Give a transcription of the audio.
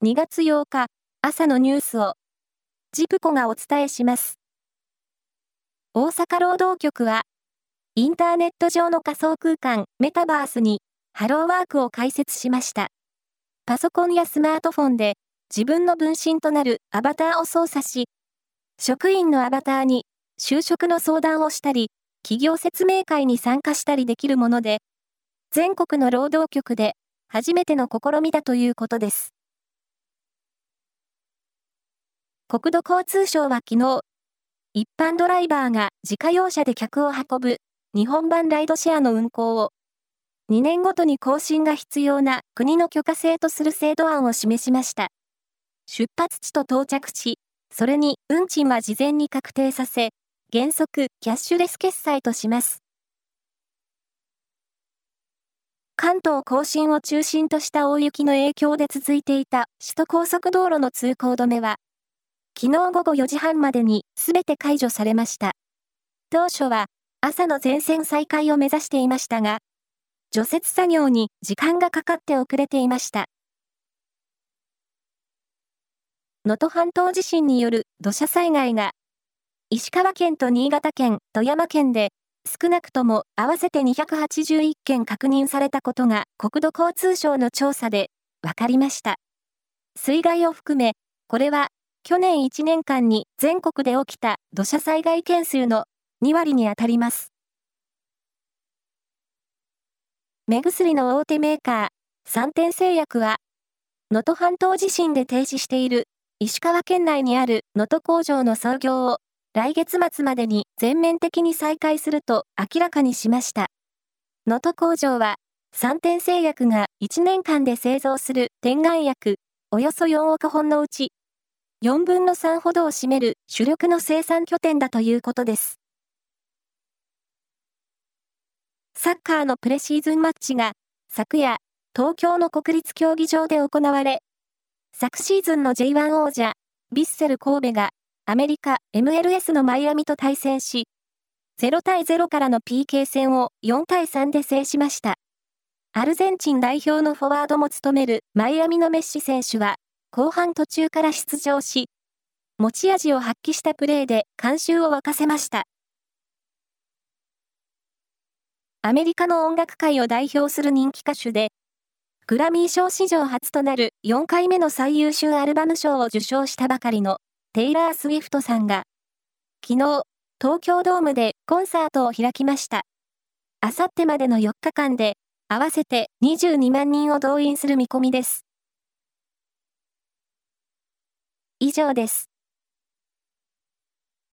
2月8日朝のニュースをジプコがお伝えします。大阪労働局はインターネット上の仮想空間メタバースにハローワークを開設しました。パソコンやスマートフォンで自分の分身となるアバターを操作し、職員のアバターに就職の相談をしたり、企業説明会に参加したりできるもので、全国の労働局で初めての試みだということです。国土交通省は昨日、一般ドライバーが自家用車で客を運ぶ日本版ライドシェアの運行を2年ごとに更新が必要な国の許可制とする制度案を示しました。出発地と到着地、それに運賃は事前に確定させ、原則キャッシュレス決済とします。関東甲信を中心とした大雪の影響で続いていた首都高速道路の通行止めは、昨日午後4時半までに全て解除されました。当初は朝の全線再開を目指していましたが、除雪作業に時間がかかって遅れていました。能登半島地震による土砂災害が石川県と新潟県、富山県で少なくとも合わせて281件確認されたことが国土交通省の調査で分かりました。水害を含め、これは去年1年間に全国で起きた土砂災害件数の2割に当たります。目薬の大手メーカー、三点製薬は、能登半島地震で停止している石川県内にある能登工場の操業を来月末までに全面的に再開すると明らかにしました。能登工場は、三点製薬が1年間で製造する点眼薬およそ4億本のうち、4分の3ほどを占める主力の生産拠点だということです。サッカーのプレシーズンマッチが昨夜、東京の国立競技場で行われ、昨シーズンの J1 王者、ヴィッセル神戸がアメリカ MLS のマイアミと対戦し、0対0からの PK 戦を4対3で制しました。アルゼンチン代表のフォワードも務めるマイアミのメッシ選手は、後半途中から出場し、持ち味を発揮したプレーで観衆を沸かせました。アメリカの音楽界を代表する人気歌手で、グラミー賞史上初となる4回目の最優秀アルバム賞を受賞したばかりのテイラー・スウィフトさんが、昨日、東京ドームでコンサートを開きました。あさってまでの4日間で、合わせて22万人を動員する見込みです。以上です。